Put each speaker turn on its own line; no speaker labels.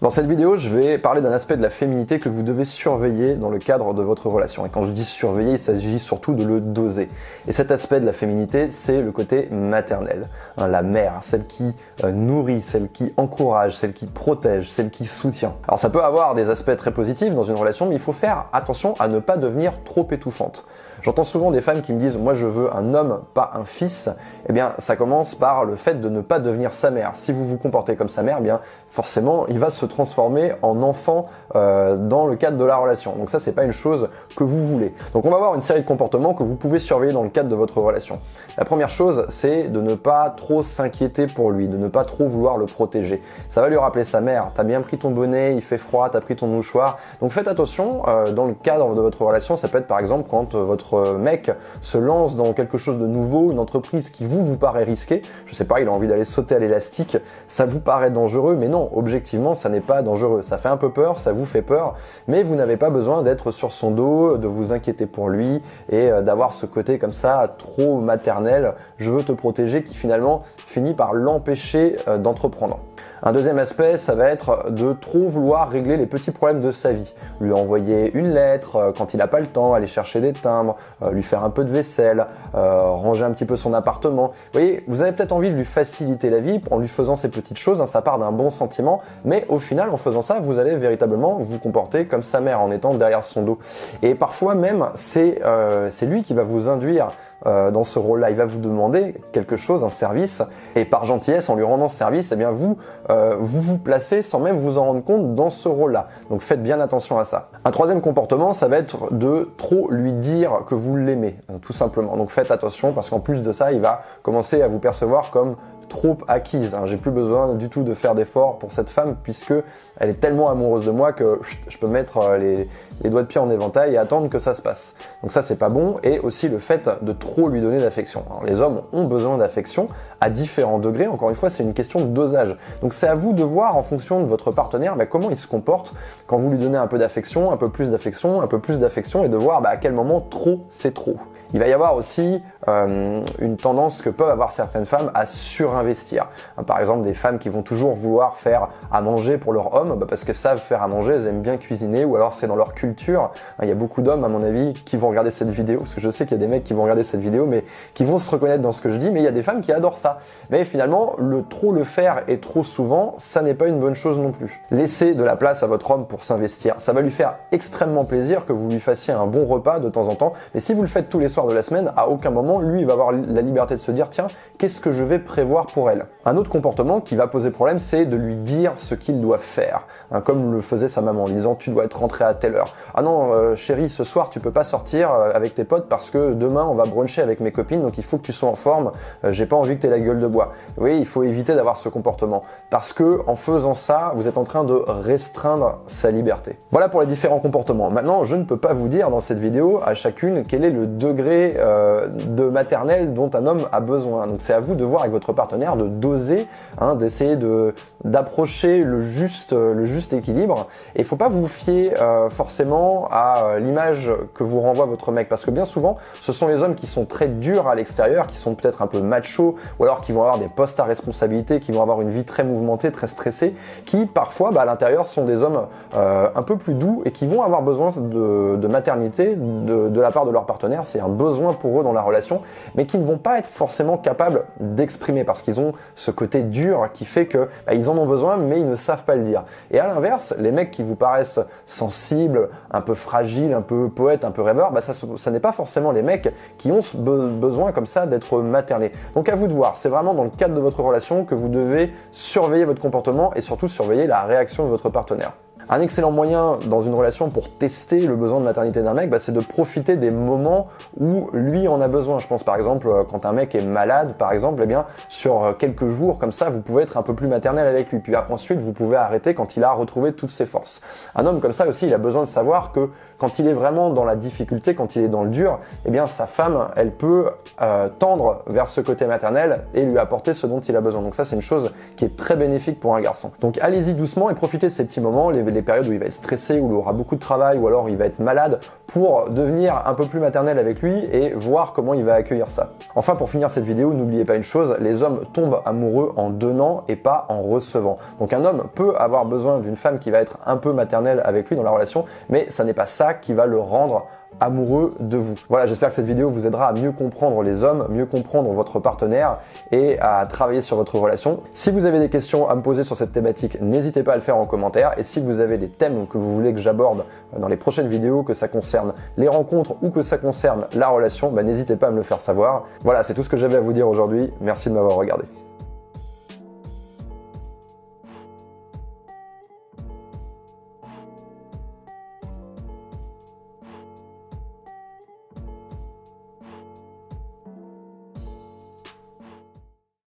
Dans cette vidéo, je vais parler d'un aspect de la féminité que vous devez surveiller dans le cadre de votre relation. Et quand je dis surveiller, il s'agit surtout de le doser. Et cet aspect de la féminité, c'est le côté maternel. Hein, la mère, celle qui euh, nourrit, celle qui encourage, celle qui protège, celle qui soutient. Alors ça peut avoir des aspects très positifs dans une relation, mais il faut faire attention à ne pas devenir trop étouffante. J'entends souvent des femmes qui me disent moi je veux un homme, pas un fils. Eh bien, ça commence par le fait de ne pas devenir sa mère. Si vous vous comportez comme sa mère, eh bien forcément, il va se transformer en enfant euh, dans le cadre de la relation. Donc ça, c'est pas une chose que vous voulez. Donc on va voir une série de comportements que vous pouvez surveiller dans le cadre de votre relation. La première chose, c'est de ne pas trop s'inquiéter pour lui, de ne pas trop vouloir le protéger. Ça va lui rappeler sa mère. T'as bien pris ton bonnet, il fait froid, t'as pris ton mouchoir. Donc faites attention euh, dans le cadre de votre relation. Ça peut être par exemple quand euh, votre mec se lance dans quelque chose de nouveau, une entreprise qui vous vous paraît risquée, je sais pas, il a envie d'aller sauter à l'élastique, ça vous paraît dangereux, mais non, objectivement, ça n'est pas dangereux. Ça fait un peu peur, ça vous fait peur, mais vous n'avez pas besoin d'être sur son dos, de vous inquiéter pour lui et euh, d'avoir ce côté comme ça trop maternel, je veux te protéger, qui finalement finit par l'empêcher euh, d'entreprendre. Un deuxième aspect, ça va être de trop vouloir régler les petits problèmes de sa vie. Lui envoyer une lettre euh, quand il n'a pas le temps, aller chercher des timbres, euh, lui faire un peu de vaisselle, euh, ranger un petit peu son appartement. Vous voyez, vous avez peut-être envie de lui faciliter la vie en lui faisant ces petites choses, hein, ça part d'un bon sentiment, mais au final, en faisant ça, vous allez véritablement vous comporter comme sa mère en étant derrière son dos. Et parfois même, c'est c'est lui qui va vous induire euh, dans ce rôle-là. Il va vous demander quelque chose, un service, et par gentillesse, en lui rendant ce service, eh bien vous, euh, vous vous placez sans même vous en rendre compte dans ce rôle-là. Donc faites bien attention à ça. Un troisième comportement, ça va être de trop lui dire que vous l'aimez, hein, tout simplement. Donc faites attention parce qu'en plus de ça, il va commencer à vous percevoir comme trop acquise. Hein. J'ai plus besoin du tout de faire d'efforts pour cette femme puisque elle est tellement amoureuse de moi que je peux mettre euh, les, doigts de pied en éventail et attendre que ça se passe. Donc ça c'est pas bon et aussi le fait de trop lui donner d'affection. Les hommes ont besoin d'affection à différents degrés. Encore une fois c'est une question de dosage. Donc c'est à vous de voir en fonction de votre partenaire bah, comment il se comporte quand vous lui donnez un peu d'affection, un peu plus d'affection, un peu plus d'affection et de voir bah, à quel moment trop c'est trop. Il va y avoir aussi euh, une tendance que peuvent avoir certaines femmes à surinvestir. Par exemple, des femmes qui vont toujours vouloir faire à manger pour leur homme bah, parce qu'elles savent faire à manger, elles aiment bien cuisiner ou alors c'est dans leur culture. Il y a beaucoup d'hommes, à mon avis, qui vont regarder cette vidéo parce que je sais qu'il y a des mecs qui vont regarder cette vidéo, mais qui vont se reconnaître dans ce que je dis. Mais il y a des femmes qui adorent ça. Mais finalement, le trop le faire et trop souvent, ça n'est pas une bonne chose non plus. Laissez de la place à votre homme pour s'investir. Ça va lui faire extrêmement plaisir que vous lui fassiez un bon repas de temps en temps. Mais si vous le faites tous les soirs de la semaine, à aucun moment, lui, il va avoir la liberté de se dire, tiens, qu'est-ce que je vais prévoir pour elle Un autre comportement qui va poser problème, c'est de lui dire ce qu'il doit faire. Hein, comme le faisait sa maman en disant, tu dois être rentré à telle heure. Ah non, euh, chérie, ce soir, tu peux pas sortir euh, avec tes potes parce que demain, on va bruncher avec mes copines, donc il faut que tu sois en forme. Euh, j'ai pas envie que tu aies la gueule de bois. Oui, il faut éviter d'avoir ce comportement. Parce que, en faisant ça, vous êtes en train de restreindre sa liberté. Voilà pour les différents comportements. Maintenant, je ne peux pas vous dire dans cette vidéo à chacune quel est le degré de maternelle dont un homme a besoin. Donc c'est à vous de voir avec votre partenaire de doser, hein, d'essayer de d'approcher le juste le juste équilibre. Et il faut pas vous fier euh, forcément à euh, l'image que vous renvoie votre mec, parce que bien souvent, ce sont les hommes qui sont très durs à l'extérieur, qui sont peut-être un peu machos, ou alors qui vont avoir des postes à responsabilité, qui vont avoir une vie très mouvementée, très stressée, qui parfois bah, à l'intérieur sont des hommes un peu plus doux et qui vont avoir besoin de, maternité de, la part de leur partenaire. C'est un besoin pour eux dans la relation, mais qui ne vont pas être forcément capables d'exprimer qu'ils ont ce côté dur qui fait que bah, ils en ont besoin, mais ils ne savent pas le dire. Et à l'inverse, les mecs qui vous paraissent sensibles, un peu fragiles, un peu poètes, un peu rêveurs, bah, ça, n'est pas forcément les mecs qui ont besoin comme ça d'être maternés. Donc à vous de voir. C'est vraiment dans le cadre de votre relation que vous devez surveiller votre comportement et surtout surveiller la réaction de votre partenaire. Un excellent moyen dans une relation pour tester le besoin de maternité d'un mec, bah, c'est de profiter des moments où lui en a besoin. Je pense par exemple euh, quand un mec est malade, par exemple, eh bien sur euh, quelques jours comme ça, vous pouvez être un peu plus maternel avec lui. Puis ensuite, vous pouvez arrêter quand il a retrouvé toutes ses forces. Un homme comme ça aussi, il a besoin de savoir que quand il est vraiment dans la difficulté, quand il est dans le dur, eh bien sa femme, elle peut euh, tendre vers ce côté maternel et lui apporter ce dont il a besoin. Donc ça, c'est une chose qui est très bénéfique pour un garçon. Donc allez-y doucement et profitez de ces petits moments, des périodes où il va être stressé, où il aura beaucoup de travail, ou alors il va être malade, pour devenir un peu plus maternel avec lui et voir comment il va accueillir ça. Enfin, pour finir cette vidéo, n'oubliez pas une chose, les hommes tombent amoureux en donnant et pas en recevant. Donc un homme peut avoir besoin d'une femme qui va être un peu maternelle avec lui dans la relation, mais ça n'est pas ça qui va le rendre amoureux de vous. Voilà, j'espère que cette vidéo vous aidera à mieux comprendre les hommes, mieux comprendre votre partenaire et à travailler sur votre relation. Si vous avez des questions à me poser sur cette thématique, n'hésitez pas à le faire en commentaire. Et si vous avez des thèmes que vous voulez que j'aborde dans les prochaines vidéos, que ça concerne les rencontres ou que ça concerne la relation, bah, n'hésitez pas à me le faire savoir. Voilà, c'est tout ce que j'avais à vous dire aujourd'hui. Merci de m'avoir regardé.